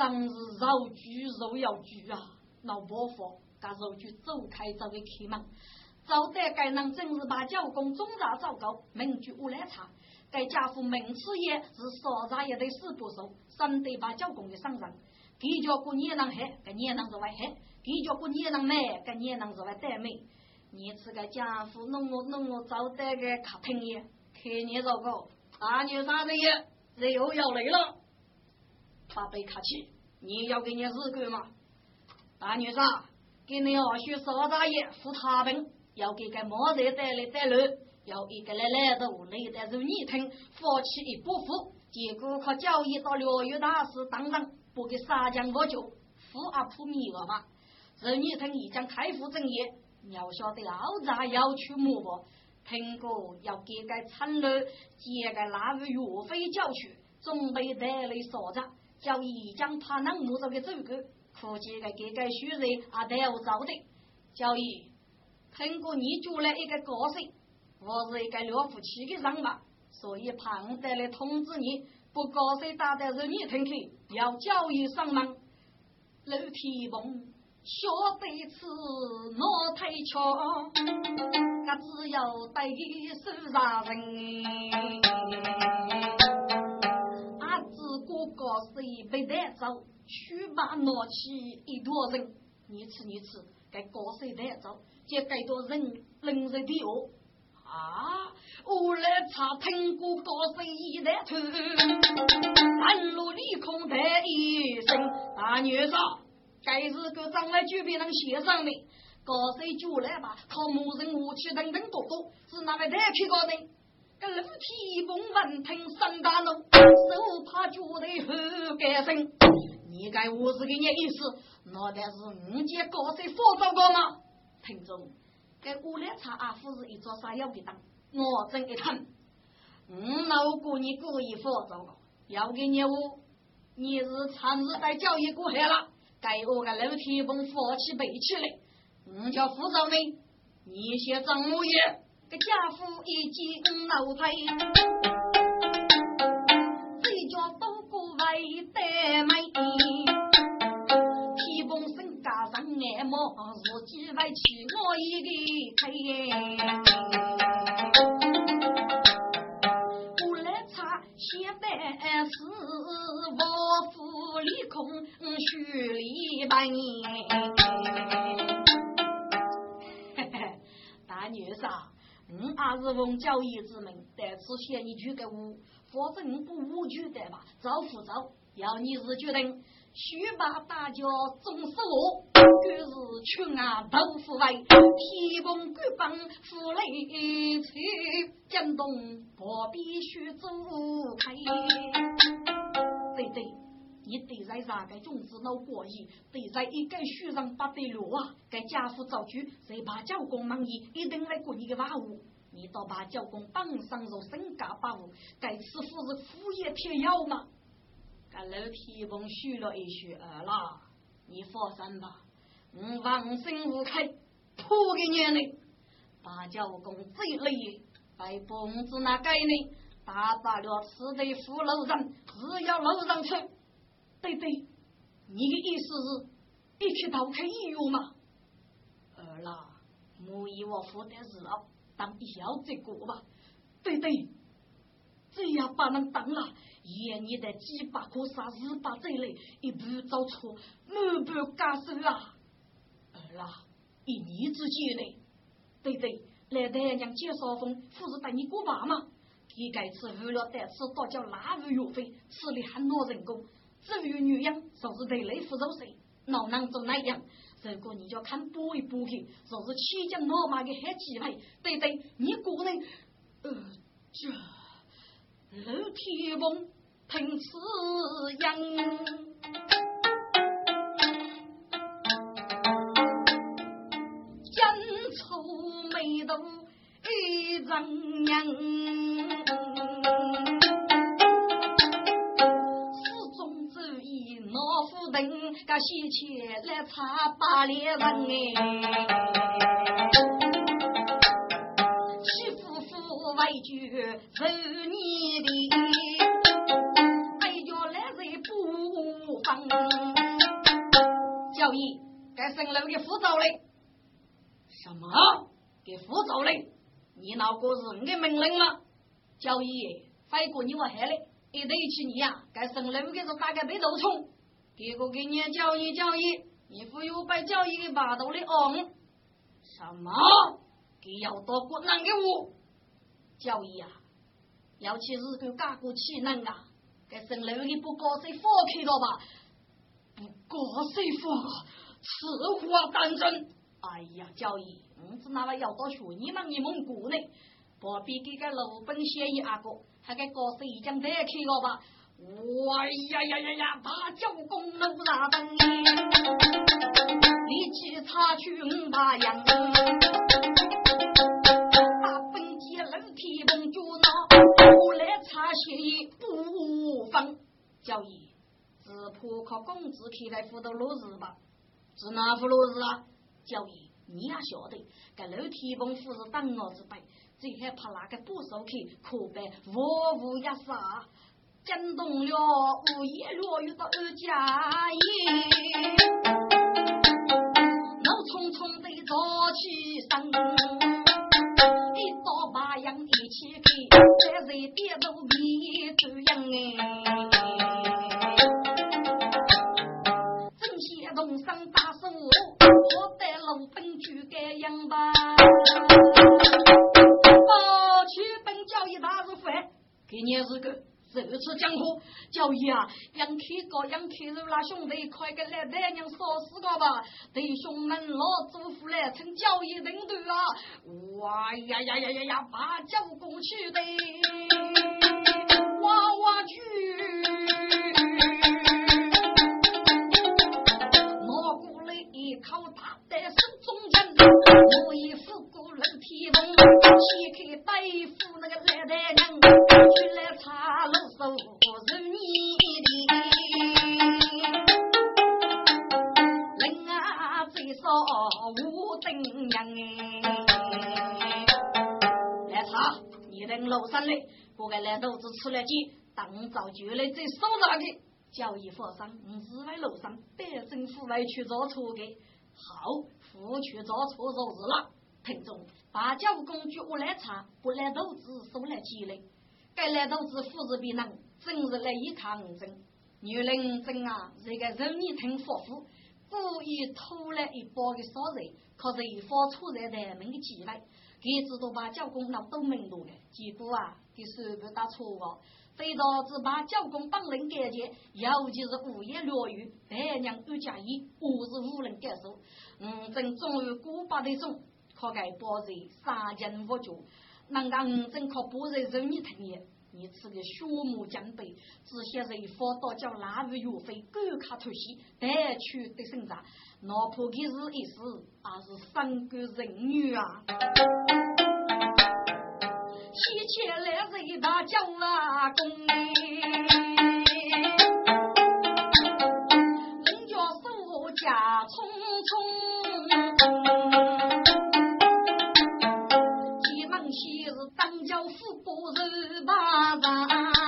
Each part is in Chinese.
真是肉举肉要举啊！老伯父，噶肉举走开，这位开门。招待该人真是把教工中大糟糕，名句无来查。该家父名次也是少查也得死不熟，省得把教工的上人。给叫过年人黑，该年人是外黑；给叫过年人美，该年人是外带美。你这个家父弄我弄我招待个客厅也，看你这个大牛啥子也，人又要来了。八杯客气，你要给你日干吗？大女婿，给你二叔少大爷扶他病。要给个毛人带来带路，要一个来来的无内的如你听，放弃一不服，结果靠交易到六月大事等等，不给杀将我就富阿普米了嘛。如你听已将开赴正业，要晓得老杂要去木不？听过要给个参路，接个腊月岳飞教去，准备带来啥子？叫一将怕能木着的走过，估计个给个虚人啊都要找的，叫一。听过你做了一个高兴，我是一个了不起的人嘛，所以胖得来通知你，不高兴打的是你听去，要教育上门。楼梯蹦，小辈子莫太巧，我只要对手上人。阿子哥哥谁被带走？去把拿起一坨人，你吃你吃，该高谁带走？这该多人人人的哦啊！我来查听过高声一来头，半路里空谈一声大女婿，该是个将来就别人写上的。高声就来吧，靠木人武器等等多多，是哪位带去高的？跟楼梯风闻听三大怒，手怕脚得后改声。你该我是给你意思，那但是五姐高声佛糟糕吗？听众，给乌来茶阿夫是一座啥样的当？我真一看，嗯，老姑你故意佛糟糕，要给你我，你是长日在教育过海了，该我个楼梯崩佛起背起来，我叫副总你，你先张木爷，给家父一记老牌，这叫都过为得美。眼毛是几位娶我一个配，我来查现在是我府里空虚里半年。大女婿，我也是奉教义之名，在此写一句给我，否则我不无句的吧？早不早？要你是决定。须把大家总是我，可是群啊都腐败，天崩地崩，负累去，江东不必须走开。对对，你得在啥个种子老过意，得在一个树上不得落啊！该家父造句，谁把教工满意，一定来过你的话务。你倒把教工绑上入身家把务，该吃苦是苦也甜药吗？俺楼梯棚虚了一虚二啦，你放心吧，我放心无开，破给你呢。大教工最累，被蹦子那给你，打打了吃的扶楼上，只要楼上去。对对，你的意思是一起逃开医院吗？儿啦，母以我负的事了，当一小这个吧。对对，这样把人当了。一你的几百颗沙日把这类一步走错，满盘加收啊！儿啦，一年之间呢？对对，来太娘介绍风，不是带你过把吗？你该次为了带次多交腊月月费，吃的很多人工。至于女人，就是得累扶着谁，老能做那样。如果你就看补一补去，就是七斤老马的黑鸡排。对对，你个人，呃，这。楼梯峰听此音，金愁眉头一张娘，西钱来查八里人哎，七夫妇为救受你的，哎叫来人不放。教义，该省楼给副走嘞？什么？给副走嘞？你那个是我的命令吗？教义，飞过你我害嘞！一对起你呀，该省楼给是大概被头冲，结果给你教义教义，你忽悠把教义给拔到了昂。什么？给要多过难给我？教义啊，尤其是个加过气能啊，该省楼给不高谁放开了吧？不高谁放？此话当真？哎呀，教义，我只那么要多学你们你蒙古呢？不比给个鲁本写一阿哥，还给高手已经得开了吧？哇呀呀呀呀！大教公路啥灯？力气差去五八样。大本街楼梯蹦脚闹，我来查写不放。教义，只怕靠工资开来辅导落日吧？是哪副落日啊？教义，你也晓得，这楼梯蹦夫是当我之辈。最害怕那个不守去，可被我无一杀，惊动了午夜落雨的二家爷，怒冲冲的早起身，一刀把杨一起开，在这跌倒米走样哎，正邪同生大手，我带路奔去盖样吧。给你是个如此江湖，叫爷啊，杨开高杨开肉那兄弟，快给来大娘烧死个吧！弟兄们老祖父来称教义人头啊！哇呀呀呀呀呀，把教公去的娃娃去，拿过来一口大在手中间，我一副骨肉体重，掀开对付那个来大娘。楼上嘞，我个来豆子吃了鸡，当早就来这收那个交易发生，我是在楼上百政府外去找错的，好，夫去找错就是了。听众，把教工具我来查，不来豆子收了鸡嘞，该来豆子富士比人，真是来一看真。女人真啊，这个人民挺富富，故意偷了一包的烧肉，可是一发出在人民的机会。给知道把教工闹都门路了，结果啊，给手不打错哦，非导致把教工本人感觉，尤其是午夜落雨，白娘不加衣，我是无人感受。嗯，正终于古巴的种，靠该保人三斤五角，能够嗯正靠保人任你听也。你吃个血母江杯，只些人发到叫腊鱼岳飞狗卡偷袭，带去的身上，哪怕给是一时，也是三个人女啊！喜前来人大将啊公，人家苏家匆匆。当家富过日巴上，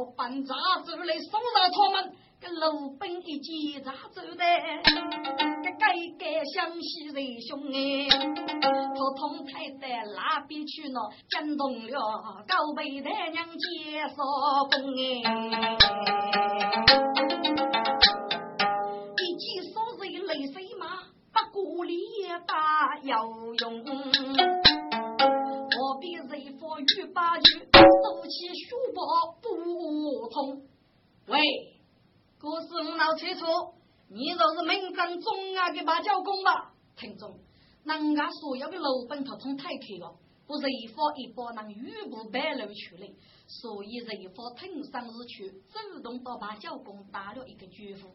边，要搬杂走来送上他们。跟鲁兵一见咋走的？个改改湘西人兄哎，统统抬得哪边去了？惊动了高背大娘接少公哎，一见少人泪水马，不过里大有用。我比人佛与八句，手起书包不通。喂。故事我闹清楚，你就是名正中啊的芭蕉公吧？听众，人家所有的老本统统太开了，不是一方一包能雨不白露出来，所以这一方听上日去，主动到芭蕉公打了一个祝福。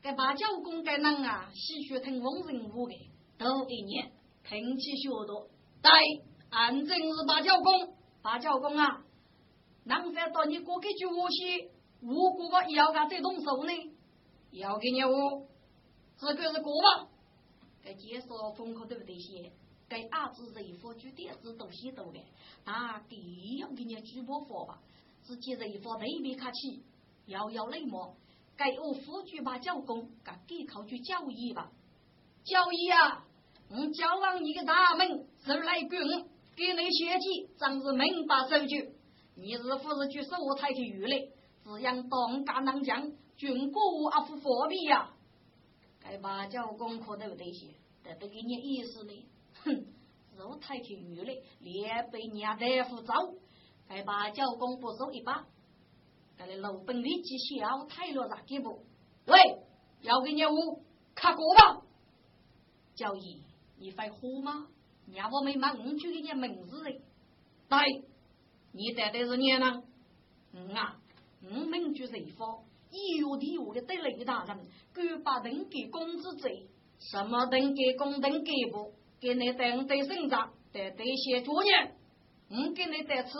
给芭蕉公给人啊，喜学听风人物的，头一年听起学多。对，俺正是芭蕉公，芭蕉公啊，能翻到你过个句话去。我哥哥要他再动手呢，要给你我，这个是过吧？该介绍风口对不对些？该儿子人夫举电子都写到的，那第一要给你举报佛吧？自己人夫特别客气，要要礼貌。该我夫举把教工，该给考去教育吧？教育啊！我教往你的大门，手来滚，给你写记，真是明白手句。你是不是去收我太去鱼嘞？只养当家能将，军国阿夫佛比呀！该把教功课都得些，得不给你意思呢？哼，肉太听鱼嘞，连被人家大夫揍，该把教功不走一把，该来老本力气小，太了咋给不？喂，要给你我看过吧？教义，你会喝吗？伢我没骂五句给你名字嘞。对，你带的是你呢？嗯啊。我们就人方，一有地我的对雷大人，敢把人给工资贼，什么人给工人给不？给你等对生长，得对些作业。我给你带吃，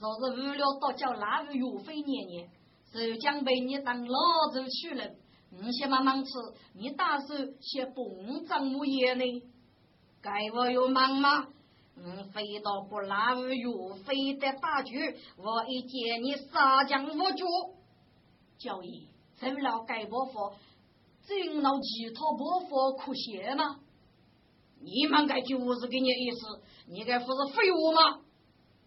若是无聊到叫哪个岳飞年年，就将被你当老子去了。你先慢慢吃，你打算先蹦张木叶呢？该我有忙吗？嗯，飞到不拉无岳飞得大局，我一见你杀将无主，教义怎了该伯父，真闹其他伯父哭血吗？你们该就是给你意思，你该不是废物吗？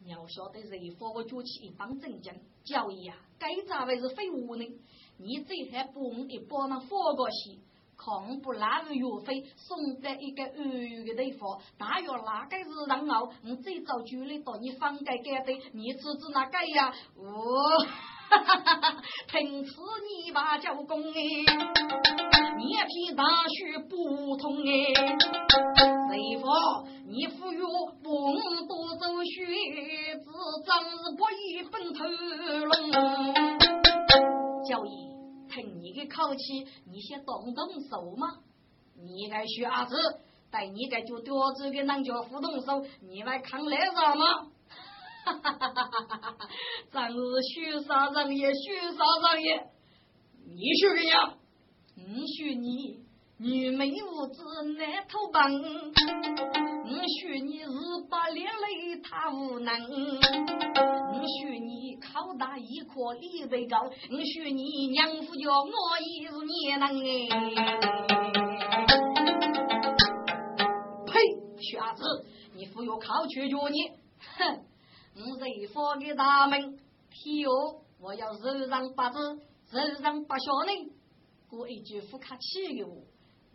你要晓得人佛我举起一帮正经，教义啊，该咋会是废物呢？你这还不一帮那佛过去？恐怖那个岳飞送在一个安逸的地方，大约那个是人后，我最早就来到你房间干的，你侄子那个呀？哦，哈哈哈哈！听此你把教功哎，你比大学不同哎，谁说你富有不多走学子，长日不一本头龙，教义。听你的口气，你先动动手吗！你该学阿子，带你该就多子给人家互动手，你来扛那啥吗？哈哈哈哈哈哈！咱是学啥人也学啥人也，你学个呀？你学你。女美无知难头帮，我许你日把连累他无能，我许你考大一科理得高，我许你娘夫叫我一日你能哎。呸！瞎子，你非要考取着你，哼！我这佛的大门，皮哦，我要肉上八字，肉上八小人，过一句不客气的话。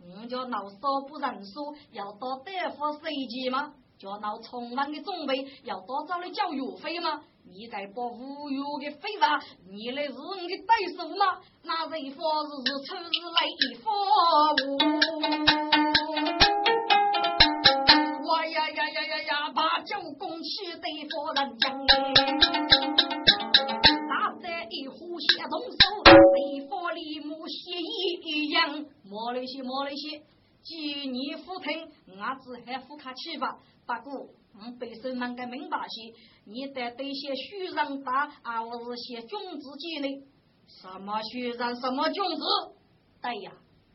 你叫老少不认输，要到大夫设计吗？叫闹充分的准备，要多找来交学费吗？你在把无用的废话，你来是你的对手吗？那人方是出日来一发我呀呀呀呀呀，把酒拱起对付人家，一呼先动手，对付李木协议一样。莫那些，莫那些，既你不听，我只还不客气吧。不过，我本身能够明白些，你得对些虚人打，而不是些君子间的。什么虚人，什么君子？对呀，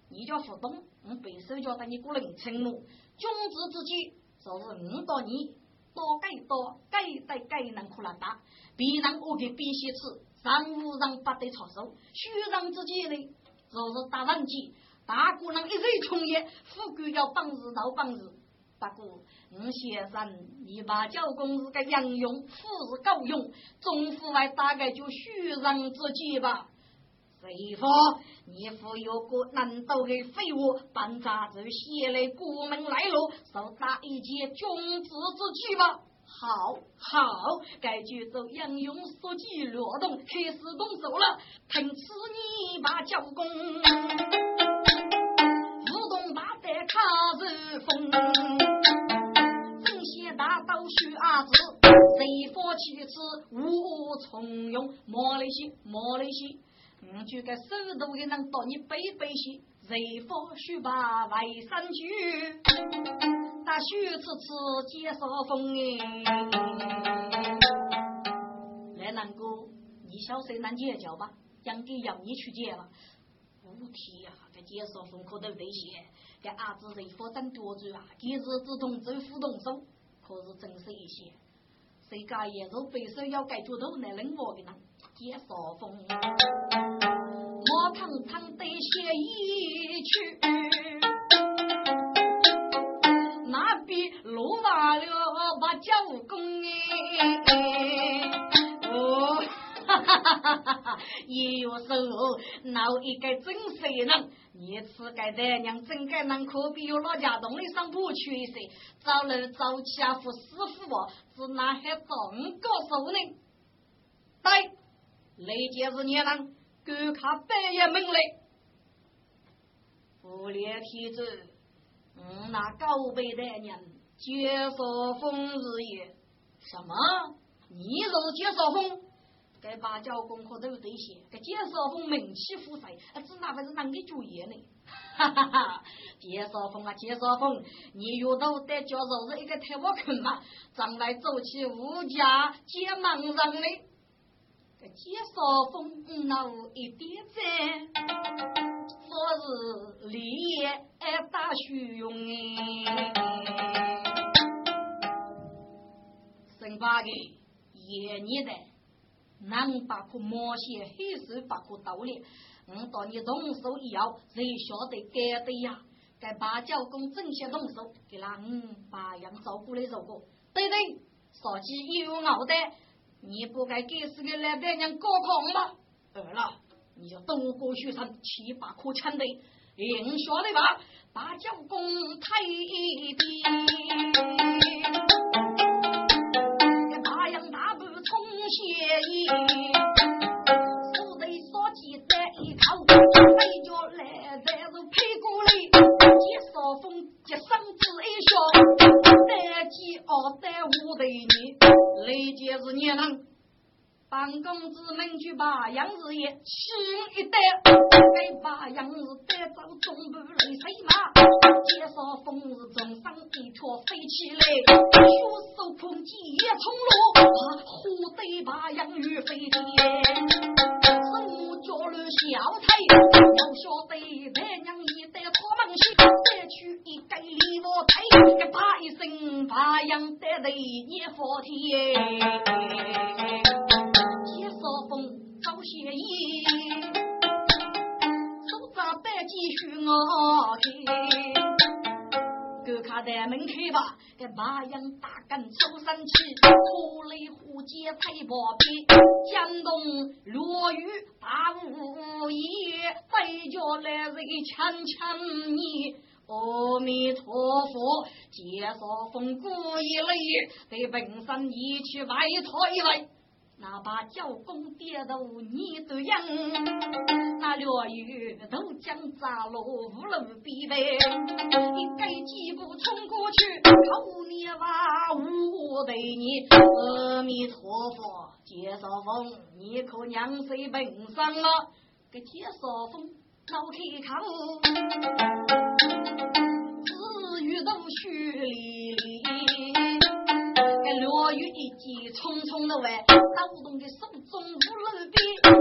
你叫不懂，我本身叫得你个人承诺。君子之间，就是我到你，多该多，该得该能可难打。别人我给边些吃，上午上不得操守，虚让之间呢，就是打人机。大姑娘一人从业，富贵要帮日闹帮日。不过，吴先生，你把教工是个杨勇，富是高勇，中府外大概就虚让之计吧。谁说你父有个难斗的废物，办杂志写来国门来路，受打一件君子之气吧。好，好，该举走杨勇所及落动，开始动手了。听此你把教工，舞动大胆卡日风，正邪大刀须阿子，谁发起此无从容？莫那些，莫那些，我就该手头也能到你背背些。谁发须把外山去？大须此次接少风哎！来南哥，你小谁难接教吧？杨给要你去接吧。不提呀，这接少风可都得些。这阿子谁发等多嘴啊？今日自动走互动手，可是真是一些。谁家也是背手要盖住头来冷我的呢？接少风。我堂堂得写一曲，那比落瓦了把教工哎，哦，哈 哈哈哈哈哈！也有时候闹一个真谁人，你此该的娘真该能可比有老家东里上不去些，早来早起啊服师傅哦，是那还中个手呢？对，那件是你人。观看半夜门来，不列天子，嗯，那高辈的人介绍风日也。什么？你是介绍风？该把教功课都得写。该介绍风名气富帅，啊，只哪会是啷个主意呢？哈哈哈！介绍风啊，介绍风，你遇到得叫做是一个太我坑嘛，将来走起物价皆茫然的。介绍风闹一点赞，说是立业大虚荣哎。生八个夜你的，能把可毛线黑手把可刀咧？我到你动手以后，谁晓得该的呀？该把教工正些动手，给那嗯把羊照顾来照顾，对对，烧鸡有熬的。你不该给死个来爹娘高考吗？饿了，你就东过雪山七八颗枪的，硬说的吧，把教公太平，大洋大步冲斜衣，手得烧鸡在一口，背脚来再是屁股里，接少风接嗓子一笑，带鸡熬带五对你。雷杰是年郎，办公子们去把杨日夜请一代，给把杨日带走中部雷水马，介绍风日中上一条飞起来，血手空急冲落，虎队把杨玉飞天，什么叫了小菜？要晓得声把杨带来捏佛天，接少风招邪意，手扎白继续我开。就看大门开吧，这马羊大杆抽上去，土雷虎接踩破皮，江东落雨大雾夜，在家来人强强你，阿弥陀佛，介绍风故意来，对本山一去外头一来。那把教工跌头你都养，那落雨都将砸落无路边边，一该几步冲过去，口你哇我对你，阿弥陀佛，介绍风，你可娘谁本上了？给介绍风脑开口，只遇到雪里里。落雨一急匆匆的外，抖动的手中无路边，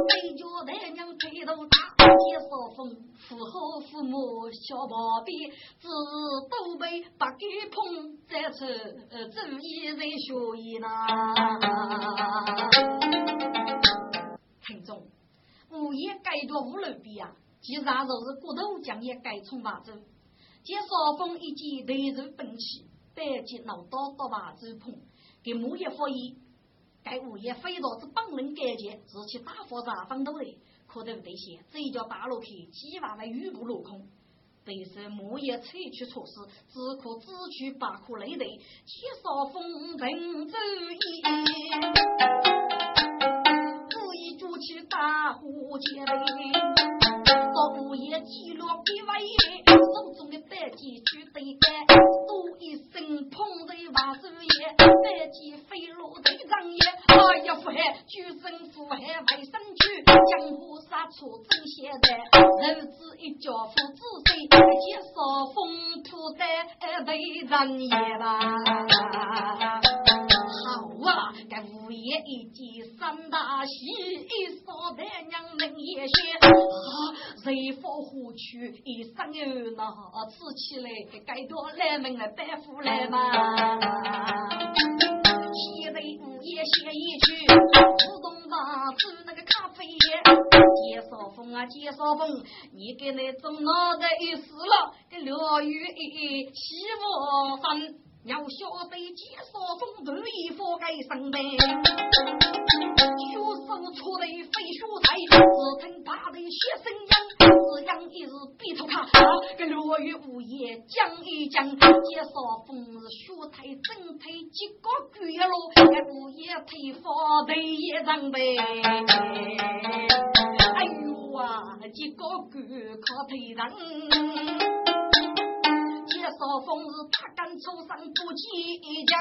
背着大娘配头大，接少风，父后父母小宝贝，只都被不给碰，再出主意在学艺呢。听众，物业改多五楼比啊，其实就是骨头将也改从法。接少风一见雷如奔起，带起脑刀到法走碰，给木业发言。该物业非到之本人改建，是其大火上放头的，可得不得些？这一条大路去，几万万雨不落空。得是木业采取措施，只可只取八颗雷的，切少风人走意。故意筑起大火结雷。物业记录比外爷，手中的白鸡举对杆，多一声砰在瓦手爷，白鸡飞落队长爷，哎呀父海，举身父海外生去，江湖杀出真现代，儿子一家父子谁，介绍风土的队长爷吧。好啊，该物业一见三大喜，一扫大娘门也些。谁放火去？一生儿那吃起来，该多来门来拜父来嘛。现在物业写一句，自动拿出那个咖啡。介绍风啊，介绍风，你给那种脑袋一死了，给疗愈一希望分。要晓得，介绍风头一佛该生呗。学生出来非学才，只听八辈学生样，只养一日比头卡。个落雨无言讲一讲，介绍风是学才真配几个鬼咯？个无言配发头一张呗。哎呦啊，几个鬼靠腿上。少风是大干出生不起将，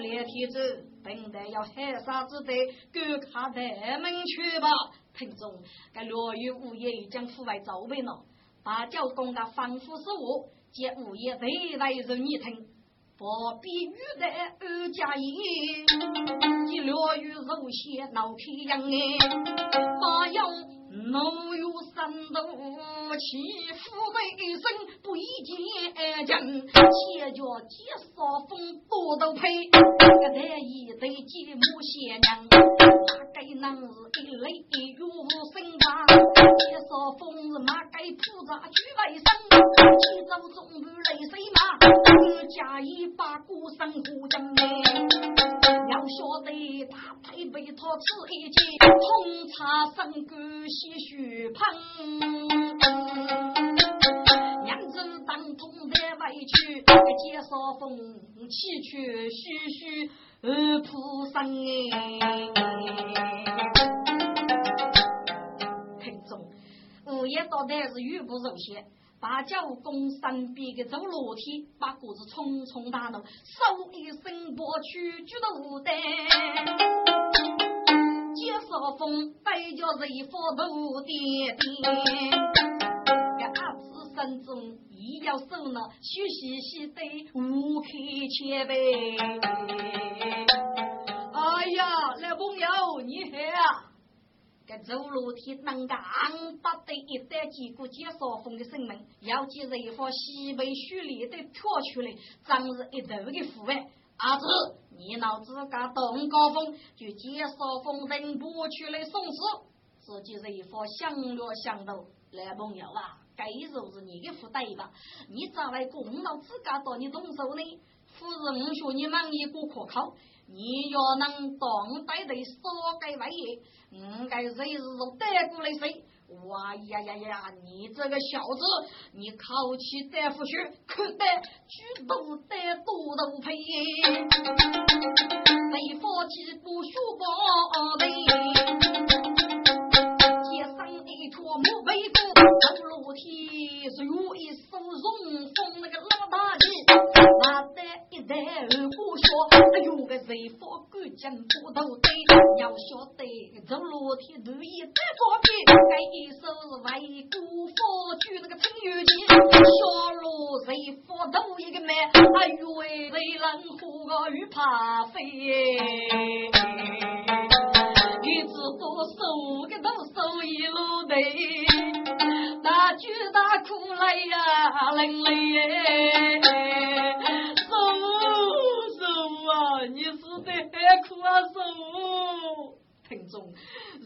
我连天子本来要海杀之队，赶他台门去吧。听众，该落雨物业已将户外招备了，把教工的反复是我，接物业未来人一听，不必语在二加一，一落雨肉些闹天阳哎，把用。怒有三斗，欺负一生不一见将，且叫介少风多都配，个男一对继母贤娘，马该男是一泪一如生吧，介少风是马该铺扎去外生，起早中午泪水马，家一把孤生护将哎。要晓得，他配备他吃一斤红茶生干些血喷，娘子当中在外去，介绍风气去嘘嘘而扑生哎。听众，午夜到底是语不柔些。八角公身边的走楼梯，把果子匆匆打弄，手一伸过去举到无担。介绍风摆着一副头点点，阿子身中一要手呢，虚兮兮的无开千杯。哎呀，老朋友你好。这走楼梯能干，不得一旦经过介绍风的生门，要记着一副西北雪里的跳出来，真是一头的腐败。阿子，你脑子噶动高峰，就介绍风人不出来送死，自己是一副相略相斗。来朋友啊，该就是你的福袋吧？你咋来功劳自家到你动手呢？夫人，我说你忙一个可靠。你要能当代的少给外爷，我该日日都带过来谁？哇呀呀呀！你这个小子，你考起大夫学，可得举头得多头配，没放弃不学宝贝，一坨木背子，走楼梯是有一手容风那个老大爷，那得一代二姑说。个谁发干净不头堆，要晓得走楼梯路一再方便，该一手是为姑父举那个青玉剑，下路谁发头一个麦，哎呦喂，谁能护个鱼怕飞？一只多手个都手一路的，大举大哭来呀，淋泪手手啊，你是得很苦啊手。听众，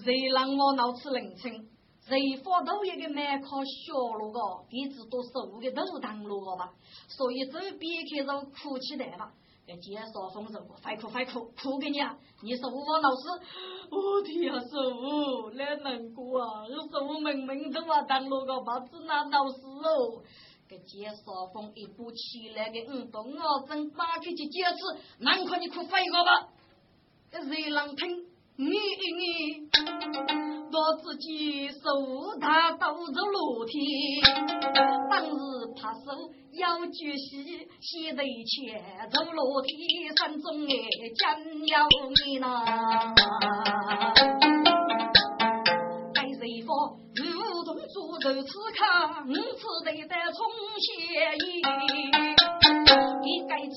谁让我闹出冷清？谁发头一个蛮靠小路个，一直都手个都当路个吧？所以这边开始哭起来吧。在街上风声，快哭快哭，哭给你啊！你说我老师，我天啊，师傅，那难过啊！我师我明明都话当了个把子那老师哦，给街上风一步起来的五动啊，正打开去解释，难看你哭发一个吧？这热浪听。你你，我自己手他走走楼梯，当日拍手要举膝，膝头前走楼梯，山中哎真要你呐。该谁说如同猪头吃糠，吃得在从前意，你该吃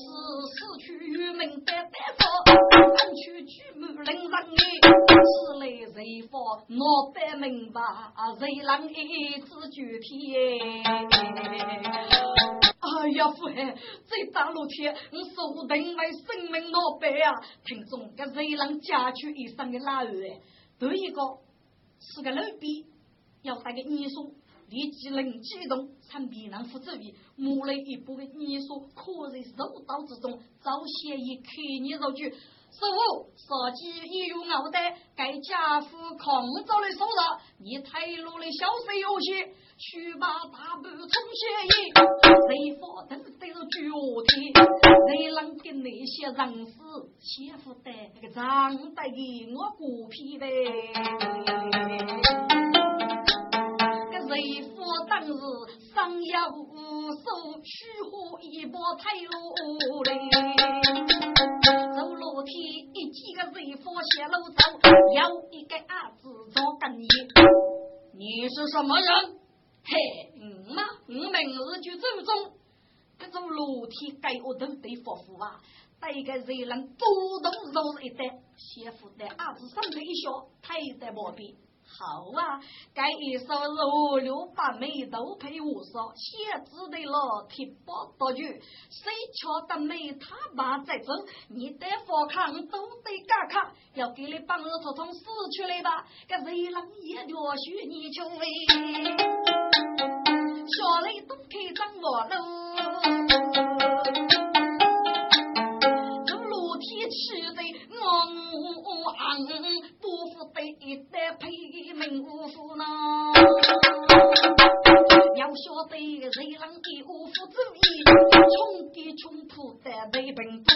死去命的得福，安去举目令人哎。是来谁发我不明白，谁让一字具体？哎呀，父汉，这大路天，我注定为生命落败啊！听众，这谁让家去一生的老二？第一个是个老逼，要带个艺术，立即能启动，产必能副主意，摸了一部分艺术，可在肉道之中，早先一开你肉去。师傅，杀鸡也有熬的，该家父空着的手着，你太路的小水有些，去把大步冲前一，谁发都得是绝天，谁能跟那些人士欺负的那个长得给我骨皮的？个谁夫当日上要手取火一把太路嘞。走楼梯，一几个人夫下楼走，有一个儿子做跟爷。你是什么人？嘿，嗯嘛，我明日就走中。这种楼梯该我都得服服啊！带个人能主动入一代，媳妇的儿子上头一笑，他也在旁边。好啊，该一首六六八美都配我说，写字的了提包多句，谁瞧得美他爸在走，你得发康都得干卡，要给你帮日头从死出来吧，这谁能也略许你就为，小雷都开张我喽，走楼梯去的我昂。一代配名无夫呢，要晓得谁让的无夫主义，穷的穷苦的被贫苦，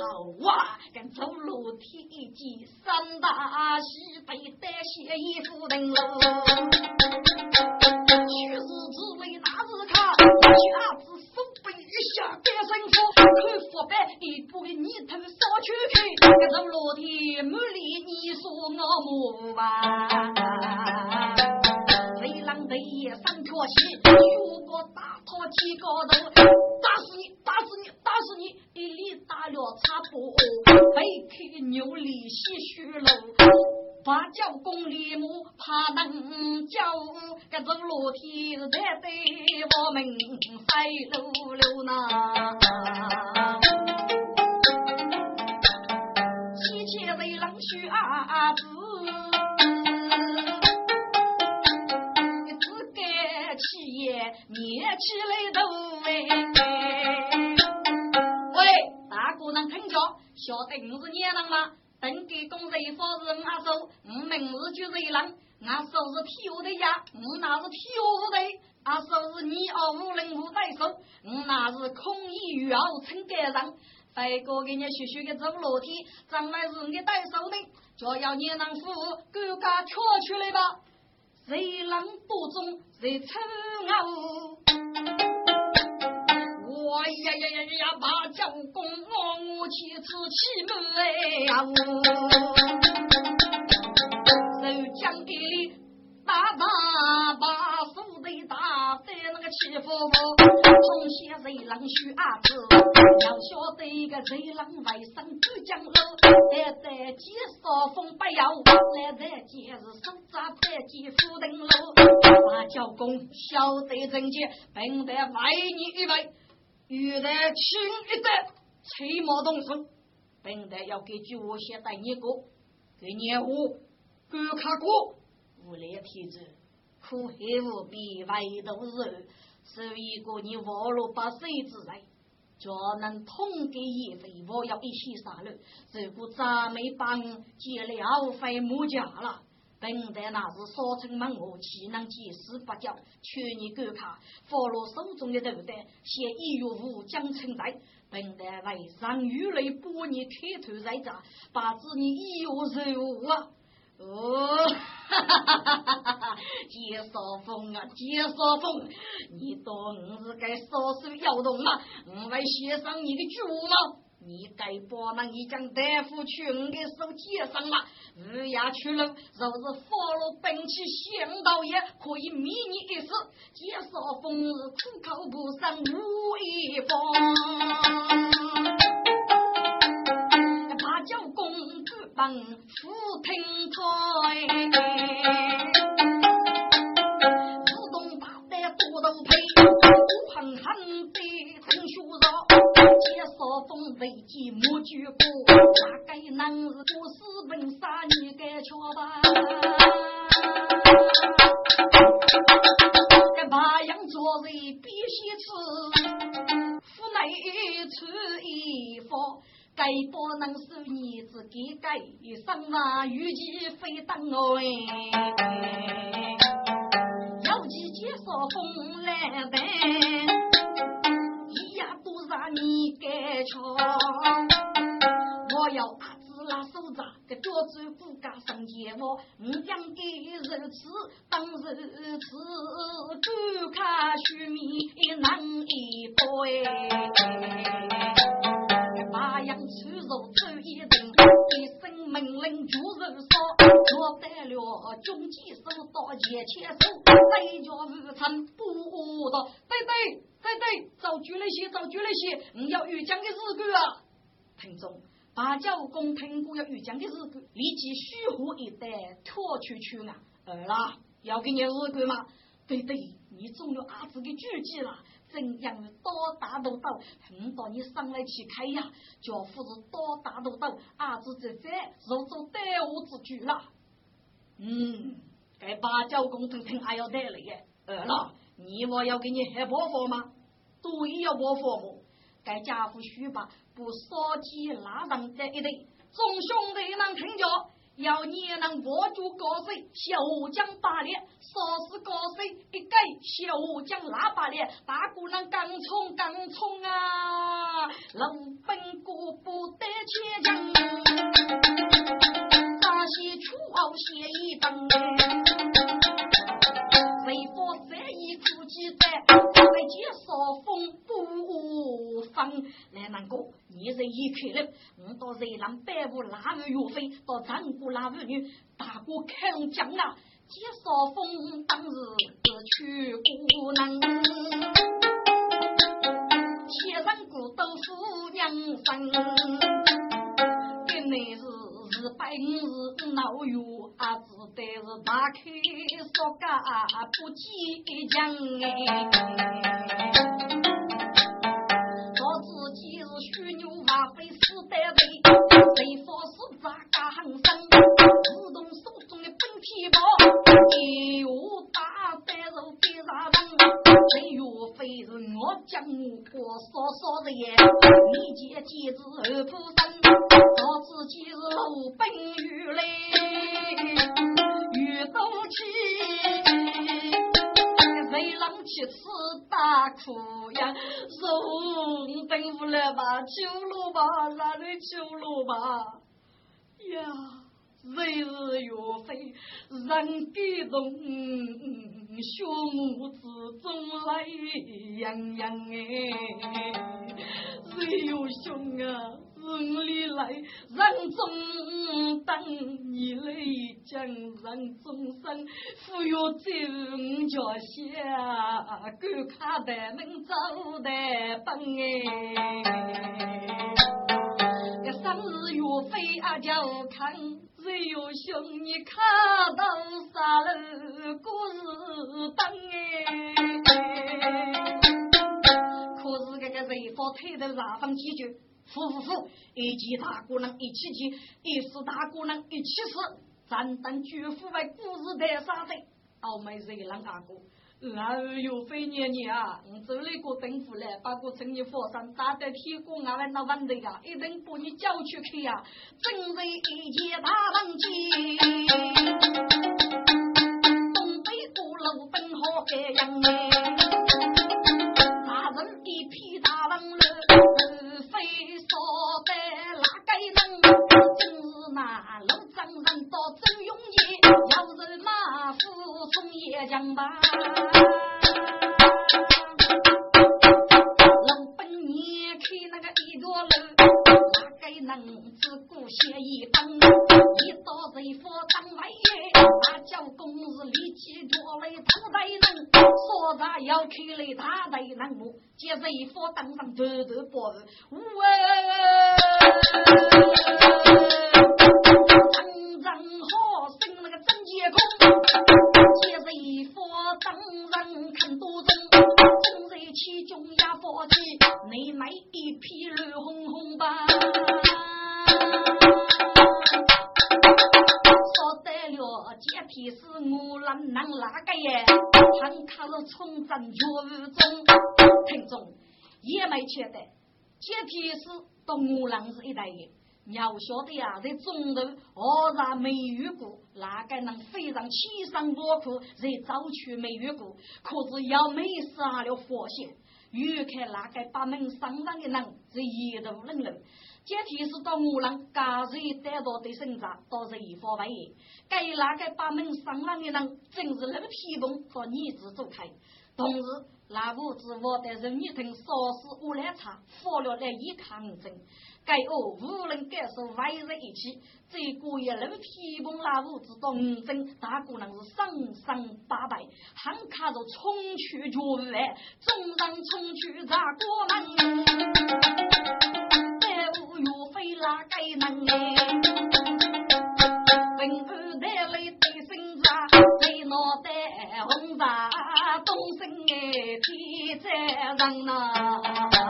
好啊，跟走楼梯一级三大喜，被带些衣服人喽，去日之为那日看，下子手背一下变神父，看佛板一步的泥头烧去开，跟走楼梯满里你说我母。吧，雷浪的夜上跳起，如果大头提高头，打死你，打死你，打死你！一里打了差不，背开牛里吸血喽，八角公里母怕能叫，这走楼梯得得我们赛路溜呢，七切雷浪须啊子。捏起来都喂，喂，大姑娘听着，晓得我是年郎吗？登记公司一方是阿叔，我明日就热浪，阿叔是跳的呀，我那是跳的，阿叔是你二五零五代手，我那是空衣玉袄撑盖上，飞哥给你学学个走楼梯，将来是你带手的，就要年郎夫狗家跳出来吧。谁能不中谁丑我？我呀呀呀呀！把教公我我去吃起门呀！手枪一里打打把手的打在那个欺负我，从小贼狼须阿子，要晓得一个贼狼为生不讲路，待在街上风不要，来在街是手扎在街扶灯路，把教公晓得正解，本得为你预备，遇得轻一得，吹毛动手，本得要给酒先带你过，给你我观看过，无赖天子。苦海无边，唯独是是一个你活路八岁之内，就能统给一回，我要一起杀戮。如果咱没帮结了费木家了，本来那是少城门我岂能见死不救？劝你观看，佛罗手中的斗胆，写一月五将成在，本来为上玉雷把你开头在这，把子你一月肉啊！哦，哈哈哈哈哈哈！介绍风啊，介绍风，你当我是该少手摇动吗？我来写上你的脚吗？你该把那一将大夫去我的手接上吗？日夜去了，若是发了兵器，向导也可以免你一死。介绍风是苦口不上无一方。叫公主帮扶听在，自动把带多都配，不恨恨的真虚弱，接少风为计莫举过，大概能是过私奔杀你该瞧吧？这八样做人必须吃，府内出一方。该不能是你自己该生嘛，与其非等我哎，要几介绍风来呗，一呀都让你该瞧，我要阿子拉手扎，个脚趾骨架上结我，我养给如此当如此，观看虚名难一波哎。八样粗肉走一顿，一声命令就是说，落得了军机手到前前手，再叫无成不到。对对对对，找住那些，找住那些，你要遇江的日子啊！听众，八角公听过要遇江的日子，立即虚湖一带拖出去啊！儿啦，要给你日子吗？对对，你中了阿子的狙击了。怎样多大都到，等到你上来去开呀，叫夫子多大都到，儿子这在入做带我之举了。嗯，该八角工程听还要带来耶。二老，你我要给你还包货吗？对要包货么？该家父许吧，不烧鸡拉上这一对，众兄弟能听着。要你能握住高水，小将八列；说是高水一改，小将喇叭列。大姑娘刚冲刚冲啊，路本过不得前将，扎西出奥写一本。为佛三一苦记在，再见少风不放。来南哥，你是一开了，我到热浪百户拉入岳飞，到张国拉妇女，大哥开龙江啊！接少风当日去孤能，千山古豆腐娘生，跟你是。是本是老友，阿只得是打开说家不坚强哎。我自己是虚牛马非死单位，谁说是咋个行生？自动手中的本皮包，一有大单肉给啥人？这岳飞是我江我少少的耶，人感动，血母之中来洋洋哎，谁有兄啊？日里来，人中等你来将人终生，富有走脚下，赶卡的门走的奔哎，这生日月费阿叫看，只有兄你看到啥了故事灯哎。可是这个人发推头上方解决。夫夫夫，一起大姑娘一起去，一死大姑娘一起死，咱等绝夫为故事的杀贼。傲妹热浪阿哥，儿哟飞年年啊，我走了个灯府来，把个城里火山打得铁锅阿万那万的呀，一定把你叫出去呀，正在一起大浪去，东北鼓楼奔河海洋哎，大人一匹大浪了。说得哪个能？今日那路张人到周永业，要人马服从也将吧。老本年开那个一座楼，哪个能自古写一本？一到人府当外爷，大叫公是力气多嘞，头大人说啥要开嘞，大大人物。接人府当上头头包，喂，真正好生那个真结空。接人府当人看多重，正在其中也发起，你买一匹绿红红吧。阶梯是我能能哪个耶？很靠冲阵绝中，听众也没缺的。阶梯是东吴郎是一代人，你要晓得呀，在中头偶然没遇过，哪个能非常凄伤落苦，在早去没遇过，可是要没杀了佛仙，遇看哪个把门上当的人是一头冷冷。阶梯是到我郎家瑞得到的生长，都是一方位。该那个把门上当的人，正是那个皮崩和女子走开。同时，那屋子我的人一听，烧死乌来茶，发了来一抗争。该哦，无人感受围在一起。这过一路皮崩那屋子东征，大姑娘是生生八百，喊卡着冲去绝外，众人冲去砸过门。岳飞那该能哎？文武带来对身子，对脑袋红纱，东升你在哪呢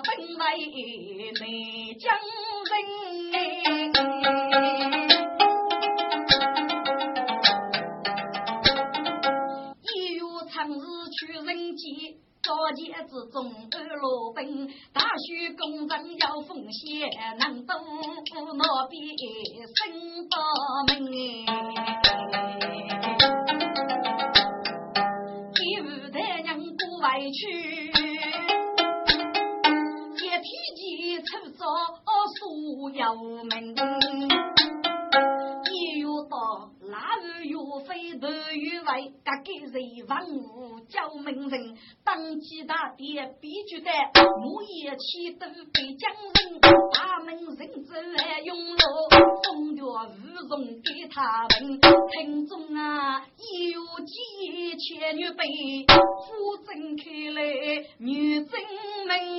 分为内江人。一月春日去人间，高阶之中二路本，大学工人要奉献，能多莫比生把门。一日他娘不外去。出左所有门，又到。莫非不与为，个个人文武叫门人，当机大爹必须得，我也起得被江人，他们人子来用了，风月无从给他们，听中啊，有几千女辈，夫正开来女正名。